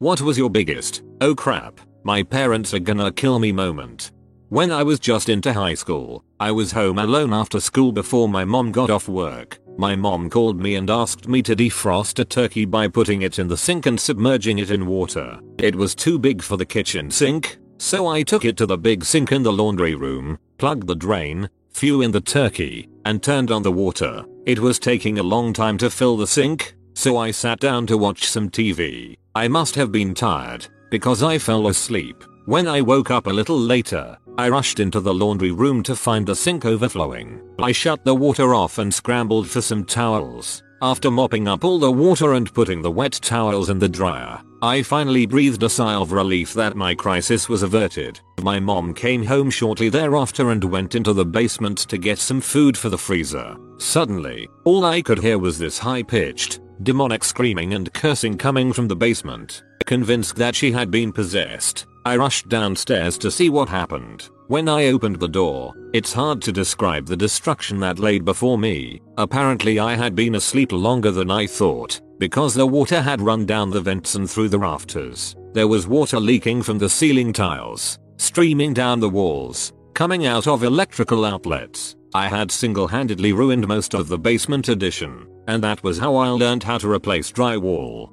What was your biggest, oh crap, my parents are gonna kill me moment? When I was just into high school, I was home alone after school before my mom got off work. My mom called me and asked me to defrost a turkey by putting it in the sink and submerging it in water. It was too big for the kitchen sink, so I took it to the big sink in the laundry room, plugged the drain, threw in the turkey, and turned on the water. It was taking a long time to fill the sink, so I sat down to watch some TV. I must have been tired, because I fell asleep. When I woke up a little later, I rushed into the laundry room to find the sink overflowing. I shut the water off and scrambled for some towels. After mopping up all the water and putting the wet towels in the dryer, I finally breathed a sigh of relief that my crisis was averted. My mom came home shortly thereafter and went into the basement to get some food for the freezer. Suddenly, all I could hear was this high-pitched, demonic screaming and cursing coming from the basement. Convinced that she had been possessed, I rushed downstairs to see what happened. When I opened the door, it's hard to describe the destruction that laid before me. Apparently I had been asleep longer than I thought, because the water had run down the vents and through the rafters. There was water leaking from the ceiling tiles, streaming down the walls, coming out of electrical outlets. I had single-handedly ruined most of the basement addition, and that was how I learned how to replace drywall.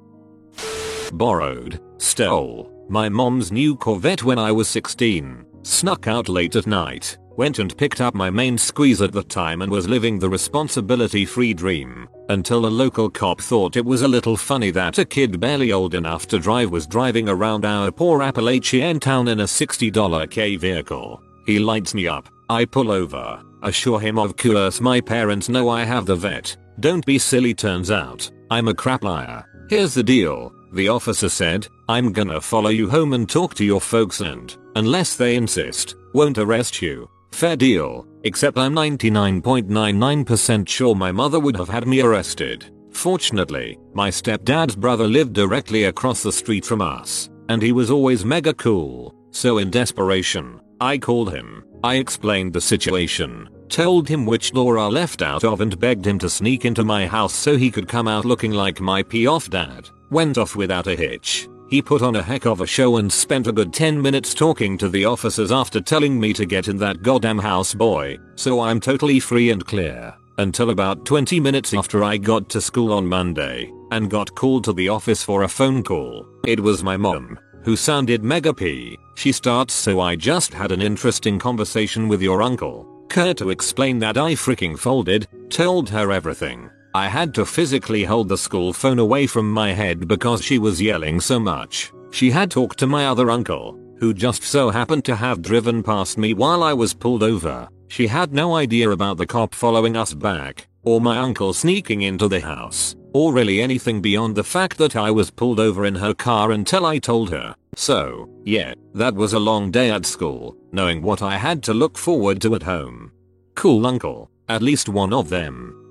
Borrowed, stole, my mom's new Corvette when I was 16, snuck out late at night, went and picked up my main squeeze at the time and was living the responsibility free dream, until a local cop thought it was a little funny that a kid barely old enough to drive was driving around our poor Appalachian town in a $60 K vehicle. He lights me up, I pull over, assure him of course my parents know I have the Vette, don't be silly turns out, I'm a crap liar. Here's the deal, the officer said, I'm gonna follow you home and talk to your folks and, unless they insist, won't arrest you. Fair deal, except I'm 99.99% sure my mother would have had me arrested. Fortunately, my stepdad's brother lived directly across the street from us, and he was always mega cool, so in desperation, I called him. I explained the situation, told him which door I left out of and begged him to sneak into my house so he could come out looking like my pee off dad. Went off without a hitch. He put on a heck of a show and spent a good 10 minutes talking to the officers after telling me to get in that goddamn house boy, so I'm totally free and clear. Until about 20 minutes after I got to school on Monday, and got called to the office for a phone call. It was my mom, who sounded mega p. She starts so I just had an interesting conversation with your uncle. Care to explain that I freaking folded, told her everything. I had to physically hold the school phone away from my head because she was yelling so much. She had talked to my other uncle, who just so happened to have driven past me while I was pulled over. She had no idea about the cop following us back, or my uncle sneaking into the house, or really anything beyond the fact that I was pulled over in her car until I told her. So, yeah, that was a long day at school, knowing what I had to look forward to at home. Cool uncle, at least one of them.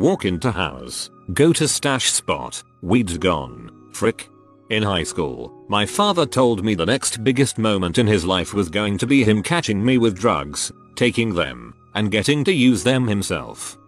Walk into house, go to stash spot, weeds gone, frick. In high school, my father told me the next biggest moment in his life was going to be him catching me with drugs, taking them, and getting to use them himself.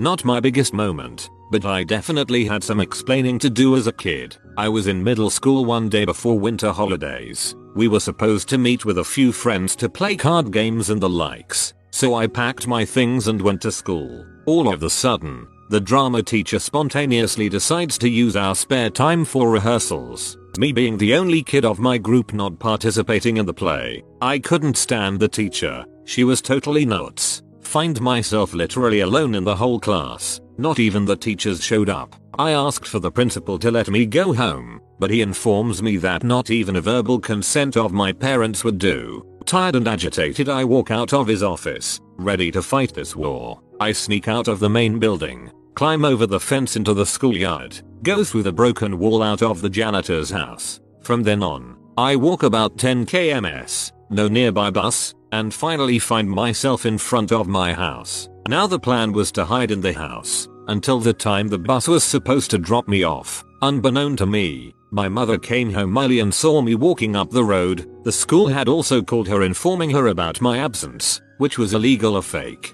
Not my biggest moment, but I definitely had some explaining to do as a kid. I was in middle school one day before winter holidays. We were supposed to meet with a few friends to play card games and the likes, so I packed my things and went to school. All of a sudden, the drama teacher spontaneously decides to use our spare time for rehearsals. Me being the only kid of my group not participating in the play, I couldn't stand the teacher. She was totally nuts. Find myself literally alone in the whole class. Not even the teachers showed up. I asked for the principal to let me go home, but he informs me that not even a verbal consent of my parents would do. Tired and agitated I walk out of his office, ready to fight this war. I sneak out of the main building, climb over the fence into the schoolyard, go through the broken wall out of the janitor's house. From then on, I walk about 10 kms, no nearby bus, and finally find myself in front of my house. Now the plan was to hide in the house until the time the bus was supposed to drop me off. Unbeknown to me, my mother came home early and saw me walking up the road. The school had also called her informing her about my absence, which was illegal or fake.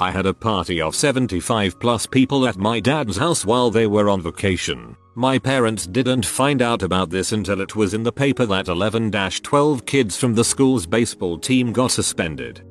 I had a party of 75 plus people at my dad's house while they were on vacation. My parents didn't find out about this until it was in the paper that 11-12 kids from the school's baseball team got suspended.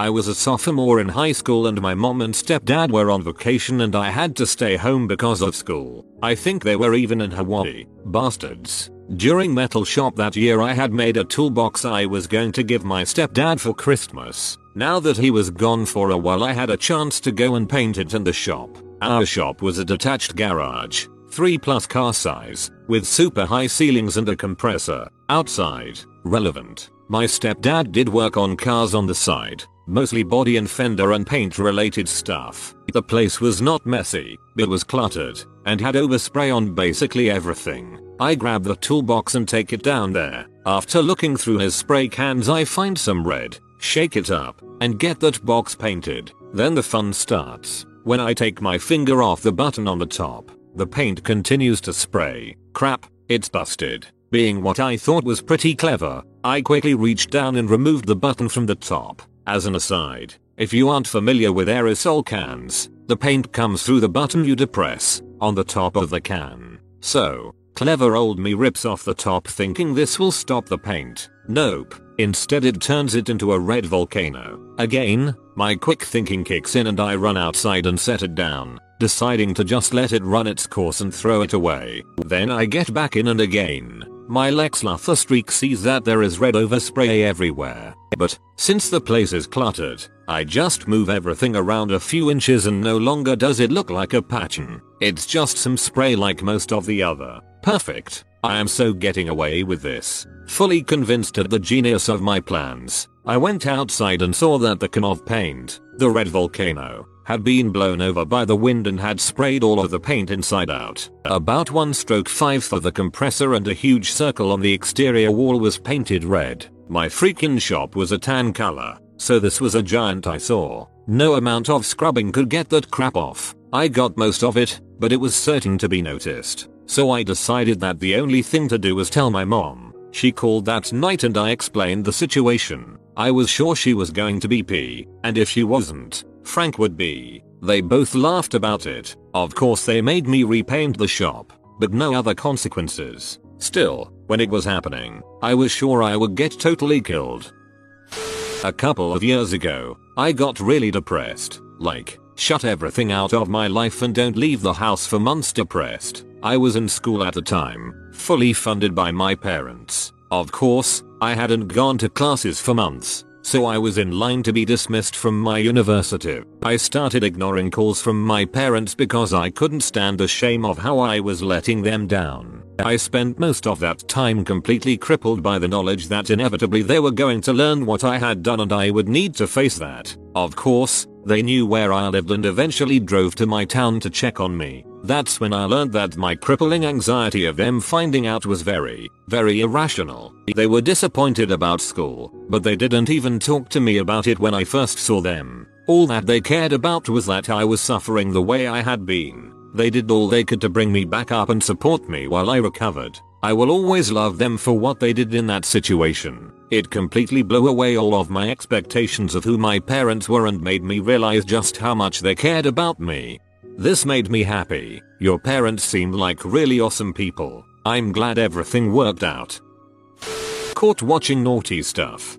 I was a sophomore in high school and my mom and stepdad were on vacation and I had to stay home because of school. I think they were even in Hawaii. Bastards. During metal shop that year I had made a toolbox I was going to give my stepdad for Christmas. Now that he was gone for a while I had a chance to go and paint it in the shop. Our shop was a detached garage. 3 plus car size, with super high ceilings and a compressor. Outside, relevant. My stepdad did work on cars on the side, mostly body and fender and paint related stuff. The place was not messy, but was cluttered, and had overspray on basically everything. I grab the toolbox and take it down there. After looking through his spray cans I find some red, shake it up, and get that box painted. Then the fun starts. When I take my finger off the button on the top, the paint continues to spray. Crap, it's busted. Being what I thought was pretty clever, I quickly reached down and removed the button from the top. As an aside, if you aren't familiar with aerosol cans, the paint comes through the button you depress on the top of the can. So, clever old me rips off the top thinking this will stop the paint. Nope. Instead it turns it into a red volcano. Again, my quick thinking kicks in and I run outside and set it down, deciding to just let it run its course and throw it away. Then I get back in and again, my Lex Luthor streak sees that there is red overspray everywhere. But, since the place is cluttered, I just move everything around a few inches and no longer does it look like a pattern. It's just some spray like most of the other. Perfect. I am so getting away with this. Fully convinced at the genius of my plans, I went outside and saw that the can of paint, the red volcano, had been blown over by the wind and had sprayed all of the paint inside out. About one stroke fifth of the compressor and a huge circle on the exterior wall was painted red. My freaking shop was a tan color, so this was a giant eyesore. No amount of scrubbing could get that crap off. I got most of it, but it was certain to be noticed. So I decided that the only thing to do was tell my mom. She called that night and I explained the situation. I was sure she was going to be P, and if she wasn't, Frank would be. They both laughed about it. Of course they made me repaint the shop, but no other consequences. Still, when it was happening, I was sure I would get totally killed. A couple of years ago, I got really depressed. Like, shut everything out of my life and don't leave the house for months depressed. I was in school at the time, fully funded by my parents. Of course, I hadn't gone to classes for months, so I was in line to be dismissed from my university. I started ignoring calls from my parents because I couldn't stand the shame of how I was letting them down. I spent most of that time completely crippled by the knowledge that inevitably they were going to learn what I had done and I would need to face that. Of course, they knew where I lived and eventually drove to my town to check on me. That's when I learned that my crippling anxiety of them finding out was very, very irrational. They were disappointed about school, but they didn't even talk to me about it when I first saw them. All that they cared about was that I was suffering the way I had been. They did all they could to bring me back up and support me while I recovered. I will always love them for what they did in that situation. It completely blew away all of my expectations of who my parents were and made me realize just how much they cared about me. This made me happy. Your parents seemed like really awesome people. I'm glad everything worked out. Caught watching naughty stuff.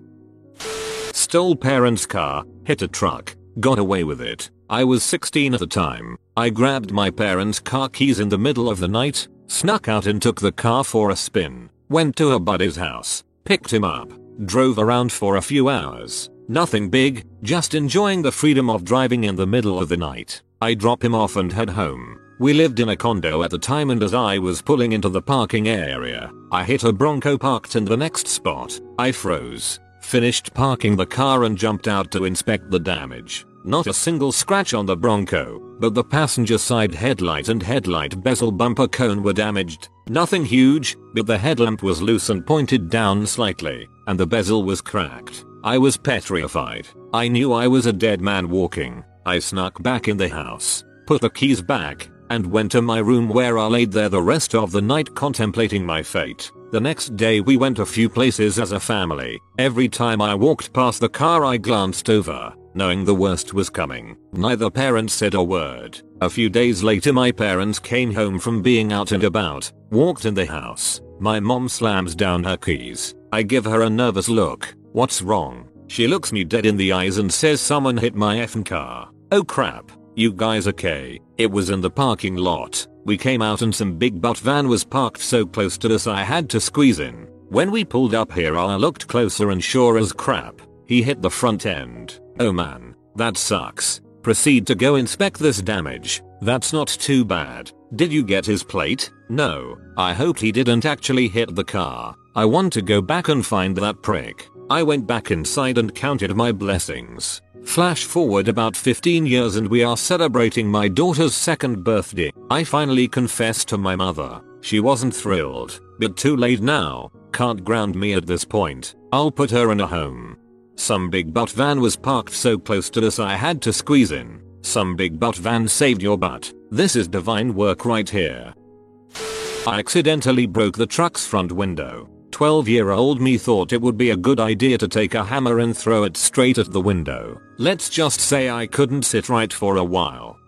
Stole parents' car, hit a truck, got away with it. I was 16 at the time. I grabbed my parents' car keys in the middle of the night, snuck out and took the car for a spin. Went to a buddy's house, picked him up, drove around for a few hours. Nothing big, just enjoying the freedom of driving in the middle of the night. I drop him off and head home. We lived in a condo at the time and as I was pulling into the parking area, I hit a Bronco parked in the next spot. I froze, finished parking the car and jumped out to inspect the damage. Not a single scratch on the Bronco, but the passenger side headlight and headlight bezel bumper cone were damaged. Nothing huge, but the headlamp was loose and pointed down slightly, and the bezel was cracked. I was petrified. I knew I was a dead man walking. I snuck back in the house, put the keys back, and went to my room where I laid there the rest of the night contemplating my fate. The next day we went a few places as a family. Every time I walked past the car I glanced over, knowing the worst was coming. Neither parent said a word. A few days later my parents came home from being out and about, walked in the house. My mom slams down her keys. I give her a nervous look. What's wrong? She looks me dead in the eyes and says someone hit my effing car. Oh crap. You guys okay? It was in the parking lot. We came out and some big butt van was parked so close to us I had to squeeze in. When we pulled up here I looked closer and sure as crap, he hit the front end. Oh man, that sucks. Proceed to go inspect this damage. That's not too bad. Did you get his plate? No. I hope he didn't actually hit the car. I want to go back and find that prick. I went back inside and counted my blessings. Flash forward about 15 years and we are celebrating my daughter's second birthday. I finally confessed to my mother. She wasn't thrilled, but too late now. Can't ground me at this point. I'll put her in a home. Some big butt van was parked so close to us I had to squeeze in. Some big butt van saved your butt. This is divine work right here. I accidentally broke the truck's front window. 12 year old me thought it would be a good idea to take a hammer and throw it straight at the window. Let's just say I couldn't sit right for a while.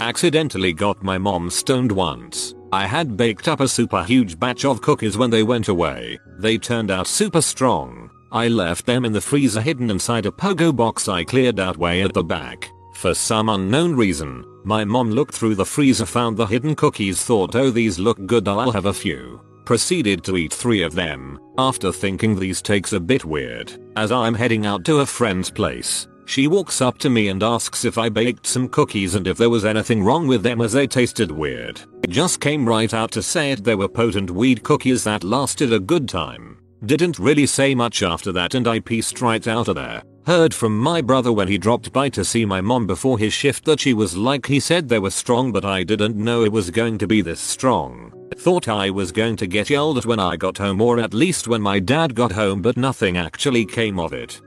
Accidentally got my mom stoned once. I had baked up a super huge batch of cookies when they went away. They turned out super strong. I left them in the freezer hidden inside a pogo box I cleared out way at the back. For some unknown reason, my mom looked through the freezer found the hidden cookies thought oh these look good I'll have a few proceeded to eat three of them, after thinking these takes a bit weird. As I'm heading out to a friend's place, she walks up to me and asks if I baked some cookies and if there was anything wrong with them as they tasted weird. It Just came right out to say it they were potent weed cookies that lasted a good time. Didn't really say much after that and I pieced right out of there. Heard from my brother when he dropped by to see my mom before his shift that she was like he said they were strong but I didn't know it was going to be this strong. Thought I was going to get yelled at when I got home or at least when my dad got home but nothing actually came of it.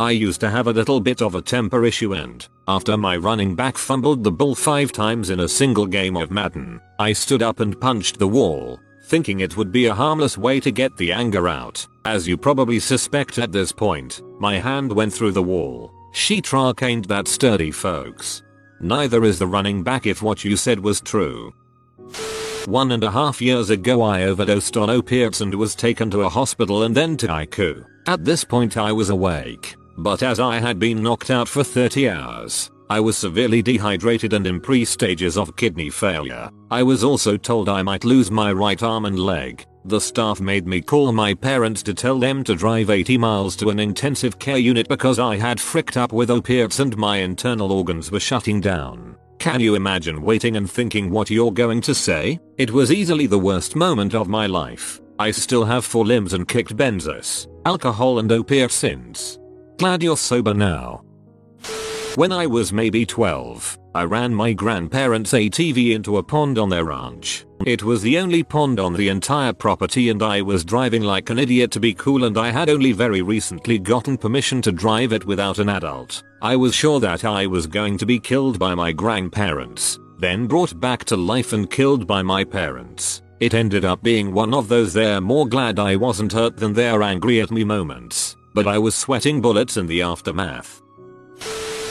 I used to have a little bit of a temper issue and, after my running back fumbled the ball 5 times in a single game of Madden, I stood up and punched the wall, thinking it would be a harmless way to get the anger out. As you probably suspect at this point, my hand went through the wall. Sheetrock ain't that sturdy folks. Neither is the running back if what you said was true. One and a half years ago I overdosed on opiates and was taken to a hospital and then to ICU. At this point I was awake, but as I had been knocked out for 30 hours, I was severely dehydrated and in pre-stages of kidney failure. I was also told I might lose my right arm and leg. The staff made me call my parents to tell them to drive 80 miles to an intensive care unit because I had fricked up with opiates and my internal organs were shutting down. Can you imagine waiting and thinking what you're going to say? It was easily the worst moment of my life. I still have four limbs and kicked benzos, alcohol and opiate since. Glad you're sober now. When I was maybe 12, I ran my grandparents' ATV into a pond on their ranch. It was the only pond on the entire property and I was driving like an idiot to be cool and I had only very recently gotten permission to drive it without an adult. I was sure that I was going to be killed by my grandparents, then brought back to life and killed by my parents. It ended up being one of those they're more glad I wasn't hurt than they're angry at me moments, but I was sweating bullets in the aftermath.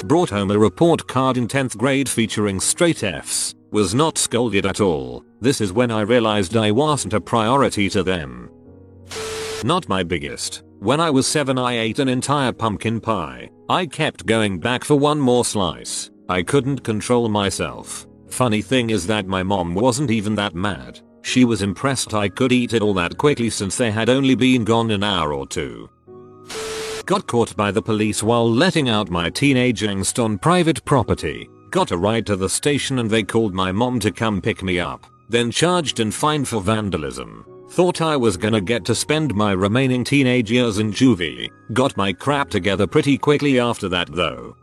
Brought home a report card in 10th grade featuring straight Fs. Was not scolded at all. This is when I realized I wasn't a priority to them. Not my biggest. When I was 7 I ate an entire pumpkin pie. I kept going back for one more slice. I couldn't control myself. Funny thing is that my mom wasn't even that mad. She was impressed I could eat it all that quickly since they had only been gone an hour or two got caught by the police while letting out my teenage angst on private property, got a ride to the station and they called my mom to come pick me up, then charged and fined for vandalism. Thought I was gonna get to spend my remaining teenage years in juvie, got my crap together pretty quickly after that though.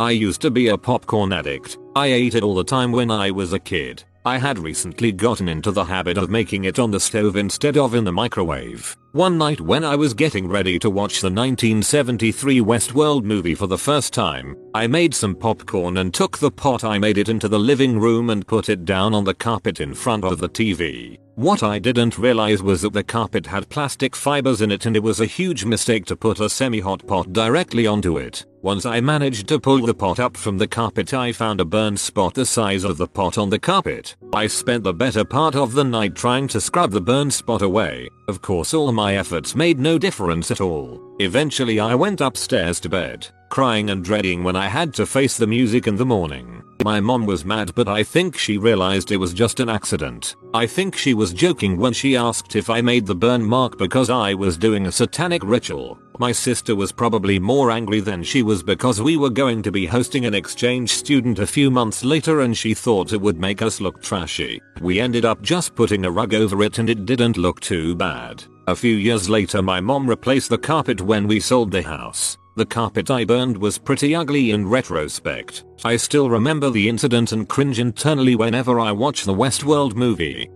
I used to be a popcorn addict, I ate it all the time when I was a kid. I had recently gotten into the habit of making it on the stove instead of in the microwave. One night when I was getting ready to watch the 1973 Westworld movie for the first time, I made some popcorn and took the pot I made it into the living room and put it down on the carpet in front of the TV. What I didn't realize was that the carpet had plastic fibers in it and it was a huge mistake to put a semi-hot pot directly onto it. Once I managed to pull the pot up from the carpet I found a burned spot the size of the pot on the carpet. I spent the better part of the night trying to scrub the burned spot away. Of course all my efforts made no difference at all. Eventually I went upstairs to bed, crying and dreading when I had to face the music in the morning. My mom was mad but I think she realized it was just an accident. I think she was joking when she asked if I made the burn mark because I was doing a satanic ritual. My sister was probably more angry than she was because we were going to be hosting an exchange student a few months later and she thought it would make us look trashy. We ended up just putting a rug over it and it didn't look too bad. A few years later my mom replaced the carpet when we sold the house. The carpet I burned was pretty ugly in retrospect. I still remember the incident and cringe internally whenever I watch the Westworld movie.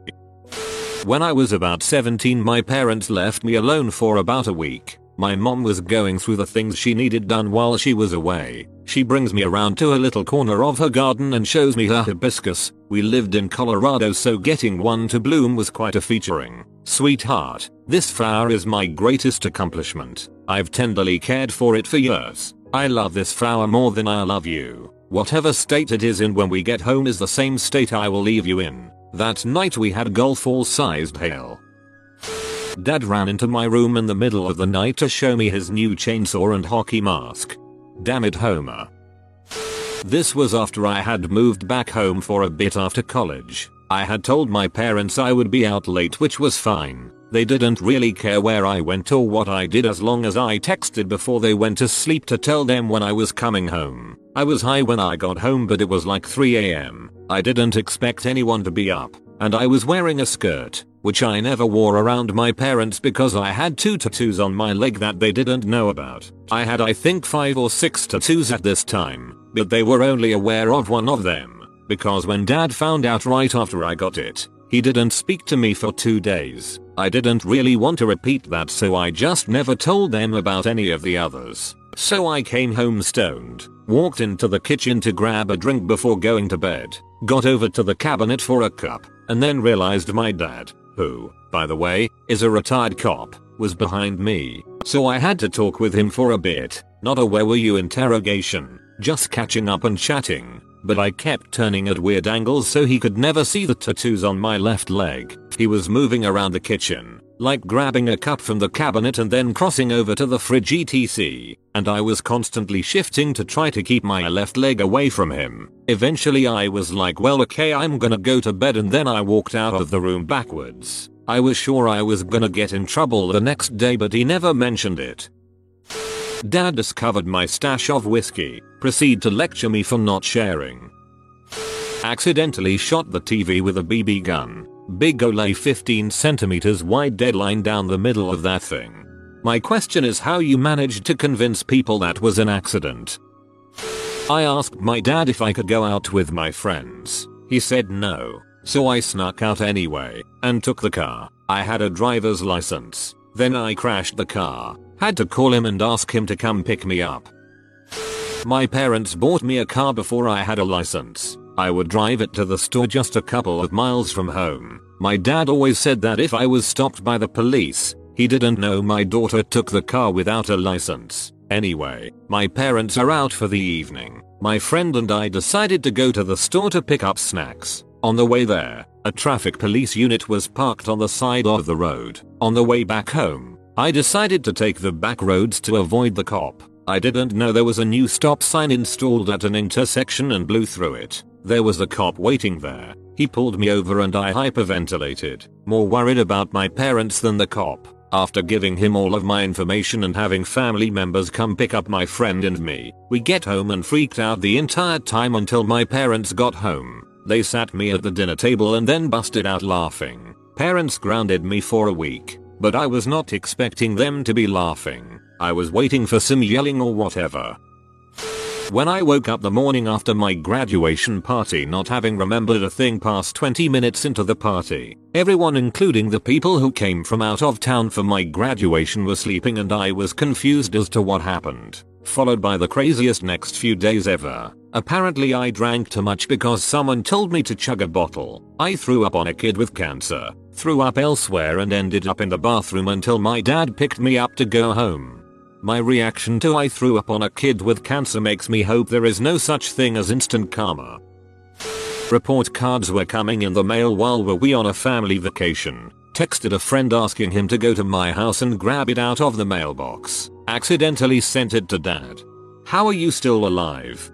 When I was about 17 my parents left me alone for about a week. My mom was going through the things she needed done while she was away. She brings me around to a little corner of her garden and shows me her hibiscus. We lived in Colorado so getting one to bloom was quite a featuring. Sweetheart, this flower is my greatest accomplishment. I've tenderly cared for it for years. I love this flower more than I love you. Whatever state it is in when we get home is the same state I will leave you in. That night we had golf ball sized hail. Dad ran into my room in the middle of the night to show me his new chainsaw and hockey mask. Damn it Homer. This was after I had moved back home for a bit after college. I had told my parents I would be out late which was fine. They didn't really care where I went or what I did as long as I texted before they went to sleep to tell them when I was coming home. I was high when I got home but it was like 3am. I didn't expect anyone to be up. And I was wearing a skirt, which I never wore around my parents because I had two tattoos on my leg that they didn't know about. I had I think 5 or 6 tattoos at this time, but they were only aware of one of them. Because when dad found out right after I got it, he didn't speak to me for 2 days. I didn't really want to repeat that so I just never told them about any of the others. So I came home stoned, walked into the kitchen to grab a drink before going to bed, got over to the cabinet for a cup, and then realized my dad, who, by the way, is a retired cop, was behind me. So I had to talk with him for a bit, not a where were you interrogation, just catching up and chatting. But I kept turning at weird angles so he could never see the tattoos on my left leg. He was moving around the kitchen, like grabbing a cup from the cabinet and then crossing over to the fridge etc. And I was constantly shifting to try to keep my left leg away from him. Eventually I was like well okay I'm gonna go to bed and then I walked out of the room backwards. I was sure I was gonna get in trouble the next day but he never mentioned it. Dad discovered my stash of whiskey, proceed to lecture me for not sharing. Accidentally shot the TV with a BB gun. Big Olay 15 centimeters wide deadline down the middle of that thing. My question is how you managed to convince people that was an accident. I asked my dad if I could go out with my friends. He said no. So I snuck out anyway and took the car. I had a driver's license. Then I crashed the car. Had to call him and ask him to come pick me up. My parents bought me a car before I had a license. I would drive it to the store just a couple of miles from home. My dad always said that if I was stopped by the police, he didn't know my daughter took the car without a license. Anyway, my parents are out for the evening. My friend and I decided to go to the store to pick up snacks. On the way there, a traffic police unit was parked on the side of the road. On the way back home, I decided to take the back roads to avoid the cop. I didn't know there was a new stop sign installed at an intersection and blew through it. There was a cop waiting there. He pulled me over and I hyperventilated, more worried about my parents than the cop. After giving him all of my information and having family members come pick up my friend and me, we get home and freaked out the entire time until my parents got home. They sat me at the dinner table and then busted out laughing. Parents grounded me for a week, but I was not expecting them to be laughing. I was waiting for some yelling or whatever. When I woke up the morning after my graduation party not having remembered a thing past 20 minutes into the party, everyone including the people who came from out of town for my graduation were sleeping and I was confused as to what happened, followed by the craziest next few days ever. Apparently I drank too much because someone told me to chug a bottle. I threw up on a kid with cancer, threw up elsewhere and ended up in the bathroom until my dad picked me up to go home. My reaction to I threw up on a kid with cancer makes me hope there is no such thing as instant karma. Report cards were coming in the mail while were we on a family vacation. Texted a friend asking him to go to my house and grab it out of the mailbox. Accidentally sent it to dad. How are you still alive?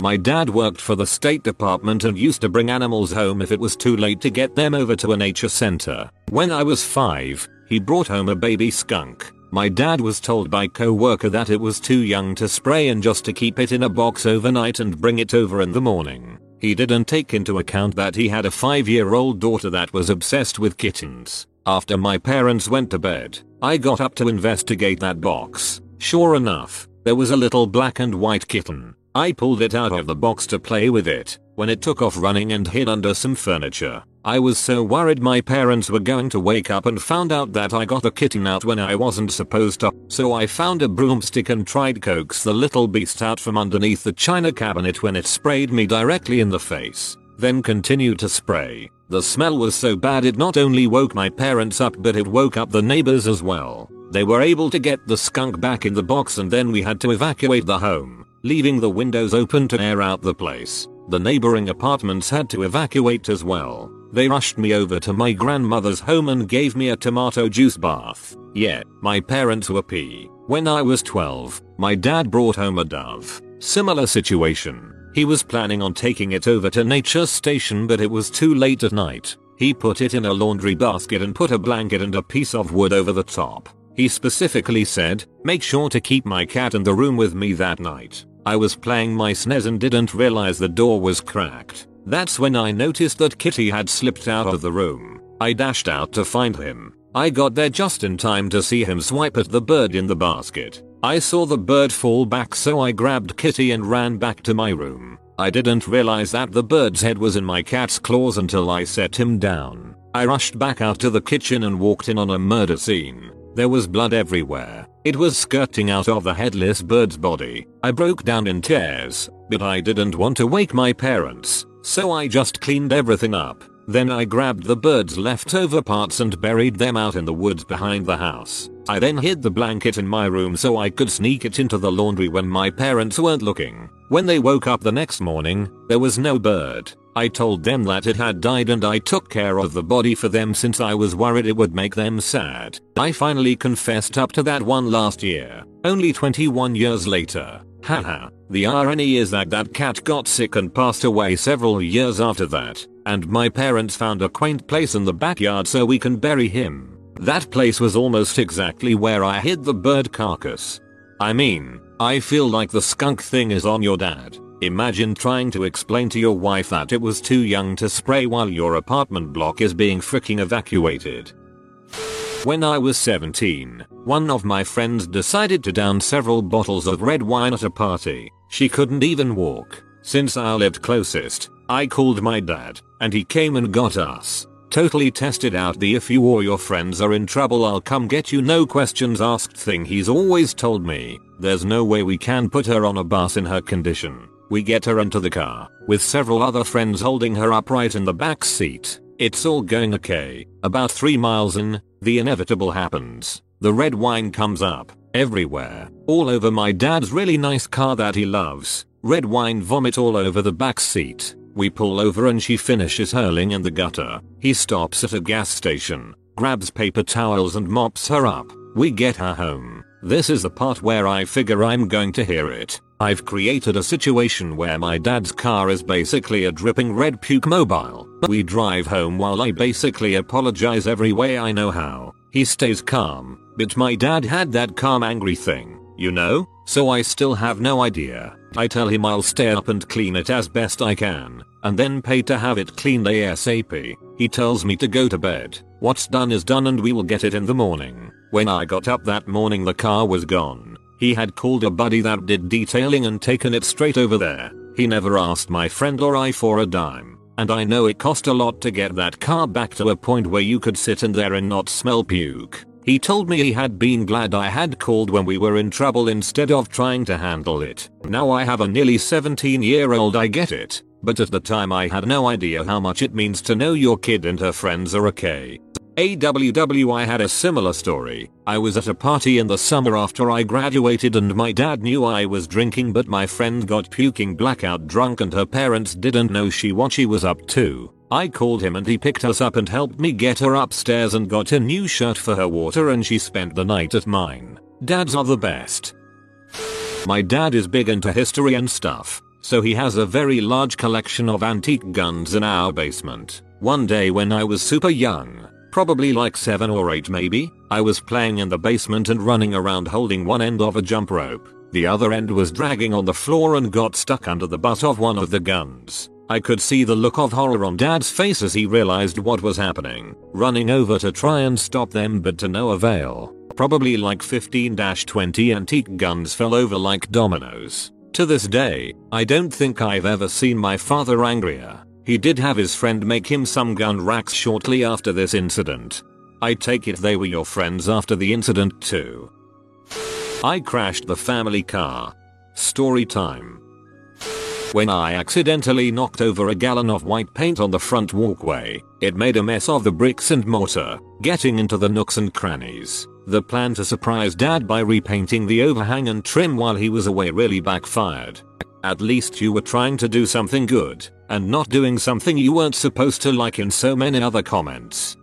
My dad worked for the State Department and used to bring animals home if it was too late to get them over to a nature center. When I was 5, he brought home a baby skunk. My dad was told by co-worker that it was too young to spray and just to keep it in a box overnight and bring it over in the morning. He didn't take into account that he had a 5 year old daughter that was obsessed with kittens. After my parents went to bed, I got up to investigate that box. Sure enough, there was a little black and white kitten. I pulled it out of the box to play with it, when it took off running and hid under some furniture. I was so worried my parents were going to wake up and found out that I got the kitten out when I wasn't supposed to, so I found a broomstick and tried coax the little beast out from underneath the china cabinet when it sprayed me directly in the face, then continued to spray. The smell was so bad it not only woke my parents up but it woke up the neighbors as well. They were able to get the skunk back in the box and then we had to evacuate the home, leaving the windows open to air out the place. The neighboring apartments had to evacuate as well. They rushed me over to my grandmother's home and gave me a tomato juice bath. Yeah, my parents were pee. When I was 12, my dad brought home a dove. Similar situation. He was planning on taking it over to nature station but it was too late at night. He put it in a laundry basket and put a blanket and a piece of wood over the top. He specifically said, make sure to keep my cat in the room with me that night. I was playing my SNES and didn't realize the door was cracked. That's when I noticed that Kitty had slipped out of the room. I dashed out to find him. I got there just in time to see him swipe at the bird in the basket. I saw the bird fall back so I grabbed Kitty and ran back to my room. I didn't realize that the bird's head was in my cat's claws until I set him down. I rushed back out to the kitchen and walked in on a murder scene. There was blood everywhere. It was skirting out of the headless bird's body. I broke down in tears, but I didn't want to wake my parents. So I just cleaned everything up. Then I grabbed the bird's leftover parts and buried them out in the woods behind the house. I then hid the blanket in my room so I could sneak it into the laundry when my parents weren't looking. When they woke up the next morning, there was no bird. I told them that it had died and I took care of the body for them since I was worried it would make them sad. I finally confessed up to that one last year, only 21 years later. Haha. the irony is that that cat got sick and passed away several years after that, and my parents found a quaint place in the backyard so we can bury him. That place was almost exactly where I hid the bird carcass. I mean, I feel like the skunk thing is on your dad. Imagine trying to explain to your wife that it was too young to spray while your apartment block is being freaking evacuated. When I was 17, one of my friends decided to down several bottles of red wine at a party. She couldn't even walk. Since I lived closest, I called my dad, and he came and got us. Totally tested out the if you or your friends are in trouble I'll come get you no questions asked thing he's always told me. There's no way we can put her on a bus in her condition. We get her into the car, with several other friends holding her upright in the back seat. It's all going okay. About 3 miles in, the inevitable happens. The red wine comes up, everywhere, all over my dad's really nice car that he loves. Red wine vomit all over the back seat. We pull over and she finishes hurling in the gutter. He stops at a gas station, grabs paper towels and mops her up. We get her home. This is the part where I figure I'm going to hear it. I've created a situation where my dad's car is basically a dripping red puke mobile. We drive home while I basically apologize every way I know how. He stays calm, but my dad had that calm angry thing, you know? So I still have no idea. I tell him I'll stay up and clean it as best I can, and then pay to have it cleaned ASAP. He tells me to go to bed. What's done is done and we will get it in the morning. When I got up that morning the car was gone. He had called a buddy that did detailing and taken it straight over there. He never asked my friend or I for a dime. And I know it cost a lot to get that car back to a point where you could sit in there and not smell puke. He told me he had been glad I had called when we were in trouble instead of trying to handle it. Now I have a nearly 17 year old I get it, but at the time I had no idea how much it means to know your kid and her friends are okay. AWW I had a similar story. I was at a party in the summer after I graduated and my dad knew I was drinking but my friend got puking blackout drunk and her parents didn't know she what she was up to. I called him and he picked us up and helped me get her upstairs and got a new shirt for her water and she spent the night at mine. Dads are the best. My dad is big into history and stuff, so he has a very large collection of antique guns in our basement. One day when I was super young, probably like 7 or 8 maybe, I was playing in the basement and running around holding one end of a jump rope. The other end was dragging on the floor and got stuck under the butt of one of the guns. I could see the look of horror on dad's face as he realized what was happening, running over to try and stop them but to no avail. Probably like 15-20 antique guns fell over like dominoes. To this day, I don't think I've ever seen my father angrier. He did have his friend make him some gun racks shortly after this incident. I take it they were your friends after the incident too. I crashed the family car. Story time when I accidentally knocked over a gallon of white paint on the front walkway. It made a mess of the bricks and mortar, getting into the nooks and crannies. The plan to surprise dad by repainting the overhang and trim while he was away really backfired. At least you were trying to do something good, and not doing something you weren't supposed to like in so many other comments.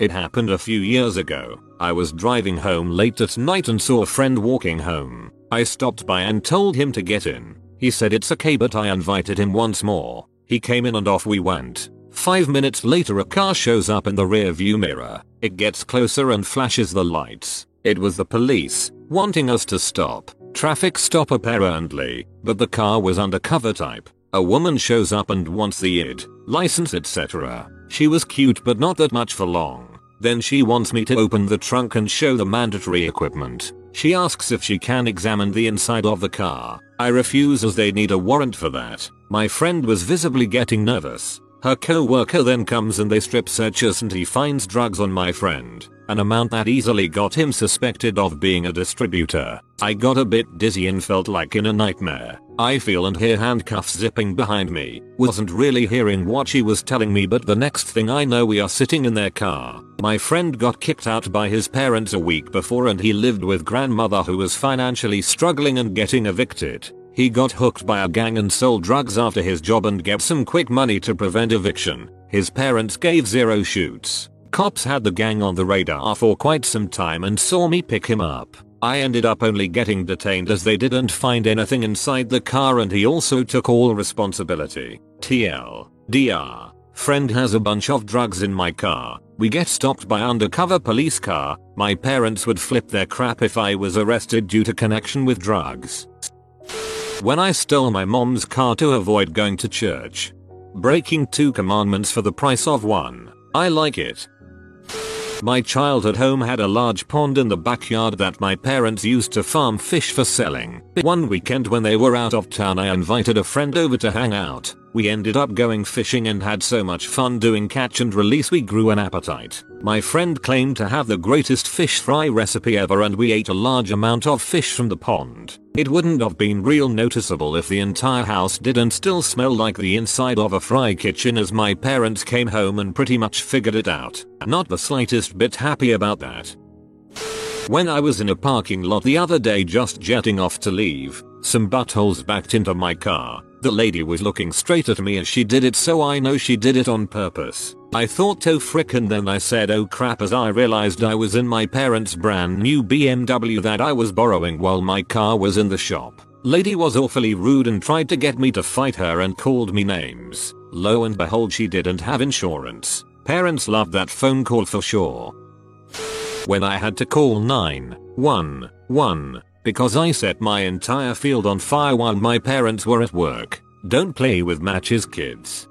It happened a few years ago. I was driving home late at night and saw a friend walking home. I stopped by and told him to get in. He said it's okay but I invited him once more. He came in and off we went. Five minutes later a car shows up in the rear view mirror. It gets closer and flashes the lights. It was the police, wanting us to stop. Traffic stop apparently, but the car was undercover type. A woman shows up and wants the ID, license etc. She was cute but not that much for long. Then she wants me to open the trunk and show the mandatory equipment. She asks if she can examine the inside of the car. I refuse as they need a warrant for that. My friend was visibly getting nervous. Her co-worker then comes and they strip search us and he finds drugs on my friend, an amount that easily got him suspected of being a distributor. I got a bit dizzy and felt like in a nightmare. I feel and hear handcuffs zipping behind me. Wasn't really hearing what she was telling me but the next thing I know we are sitting in their car. My friend got kicked out by his parents a week before and he lived with grandmother who was financially struggling and getting evicted. He got hooked by a gang and sold drugs after his job and get some quick money to prevent eviction. His parents gave zero shoots. Cops had the gang on the radar for quite some time and saw me pick him up. I ended up only getting detained as they didn't find anything inside the car and he also took all responsibility. TL. DR. Friend has a bunch of drugs in my car. We get stopped by undercover police car. My parents would flip their crap if I was arrested due to connection with drugs. When I stole my mom's car to avoid going to church. Breaking two commandments for the price of one. I like it. My childhood home had a large pond in the backyard that my parents used to farm fish for selling. One weekend when they were out of town I invited a friend over to hang out. We ended up going fishing and had so much fun doing catch and release we grew an appetite. My friend claimed to have the greatest fish fry recipe ever and we ate a large amount of fish from the pond. It wouldn't have been real noticeable if the entire house didn't still smell like the inside of a fry kitchen as my parents came home and pretty much figured it out. Not the slightest bit happy about that. When I was in a parking lot the other day just jetting off to leave, some buttholes backed into my car. The lady was looking straight at me as she did it so I know she did it on purpose. I thought oh frick and then I said oh crap as I realized I was in my parents brand new BMW that I was borrowing while my car was in the shop. Lady was awfully rude and tried to get me to fight her and called me names. Lo and behold she didn't have insurance. Parents loved that phone call for sure. When I had to call 911 because I set my entire field on fire while my parents were at work. Don't play with matches kids.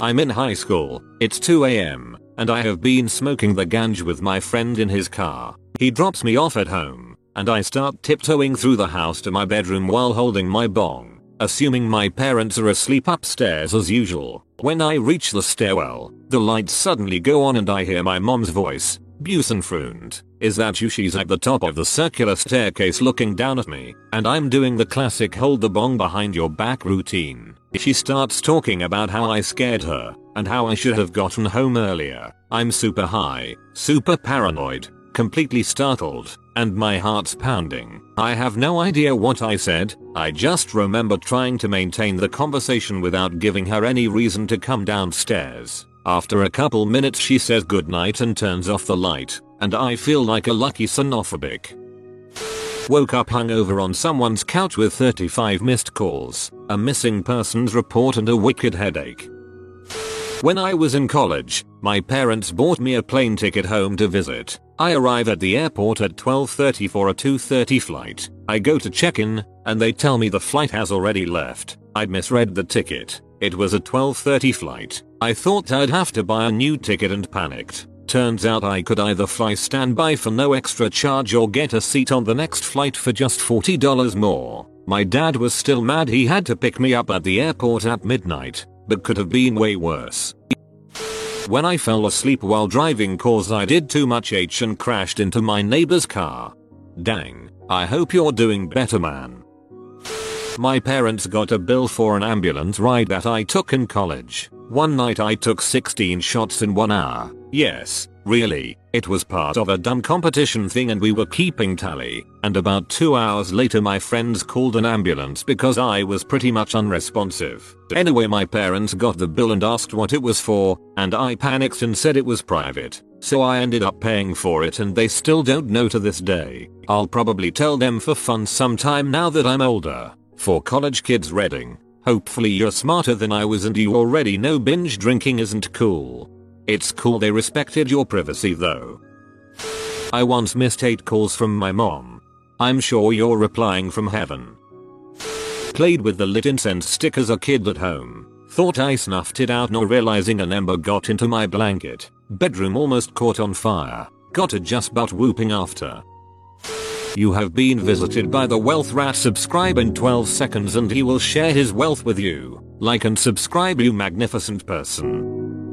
I'm in high school, it's 2am, and I have been smoking the ganj with my friend in his car. He drops me off at home, and I start tiptoeing through the house to my bedroom while holding my bong, assuming my parents are asleep upstairs as usual. When I reach the stairwell, the lights suddenly go on and I hear my mom's voice. Busenfreund, is that you? She's at the top of the circular staircase looking down at me, and I'm doing the classic hold the bong behind your back routine. She starts talking about how I scared her, and how I should have gotten home earlier. I'm super high, super paranoid, completely startled, and my heart's pounding. I have no idea what I said, I just remember trying to maintain the conversation without giving her any reason to come downstairs. After a couple minutes she says goodnight and turns off the light, and I feel like a lucky sonophobic. Woke up hungover on someone's couch with 35 missed calls, a missing persons report and a wicked headache. When I was in college, my parents bought me a plane ticket home to visit. I arrive at the airport at 12.30 for a 2.30 flight. I go to check in, and they tell me the flight has already left. I'd misread the ticket. It was a 12.30 flight. I thought I'd have to buy a new ticket and panicked. Turns out I could either fly standby for no extra charge or get a seat on the next flight for just $40 more. My dad was still mad he had to pick me up at the airport at midnight but could have been way worse. When I fell asleep while driving cause I did too much H and crashed into my neighbor's car. Dang, I hope you're doing better man. My parents got a bill for an ambulance ride that I took in college. One night I took 16 shots in one hour. Yes, really, it was part of a dumb competition thing and we were keeping tally. And about 2 hours later my friends called an ambulance because I was pretty much unresponsive. Anyway my parents got the bill and asked what it was for, and I panicked and said it was private. So I ended up paying for it and they still don't know to this day. I'll probably tell them for fun sometime now that I'm older. For college kids reading. Hopefully you're smarter than I was and you already know binge drinking isn't cool. It's cool they respected your privacy though. I once missed 8 calls from my mom. I'm sure you're replying from heaven. Played with the lit incense stick as a kid at home. Thought I snuffed it out not realizing an ember got into my blanket. Bedroom almost caught on fire. Got a just but whooping after. You have been visited by the wealth rat subscribe in 12 seconds and he will share his wealth with you. Like and subscribe you magnificent person.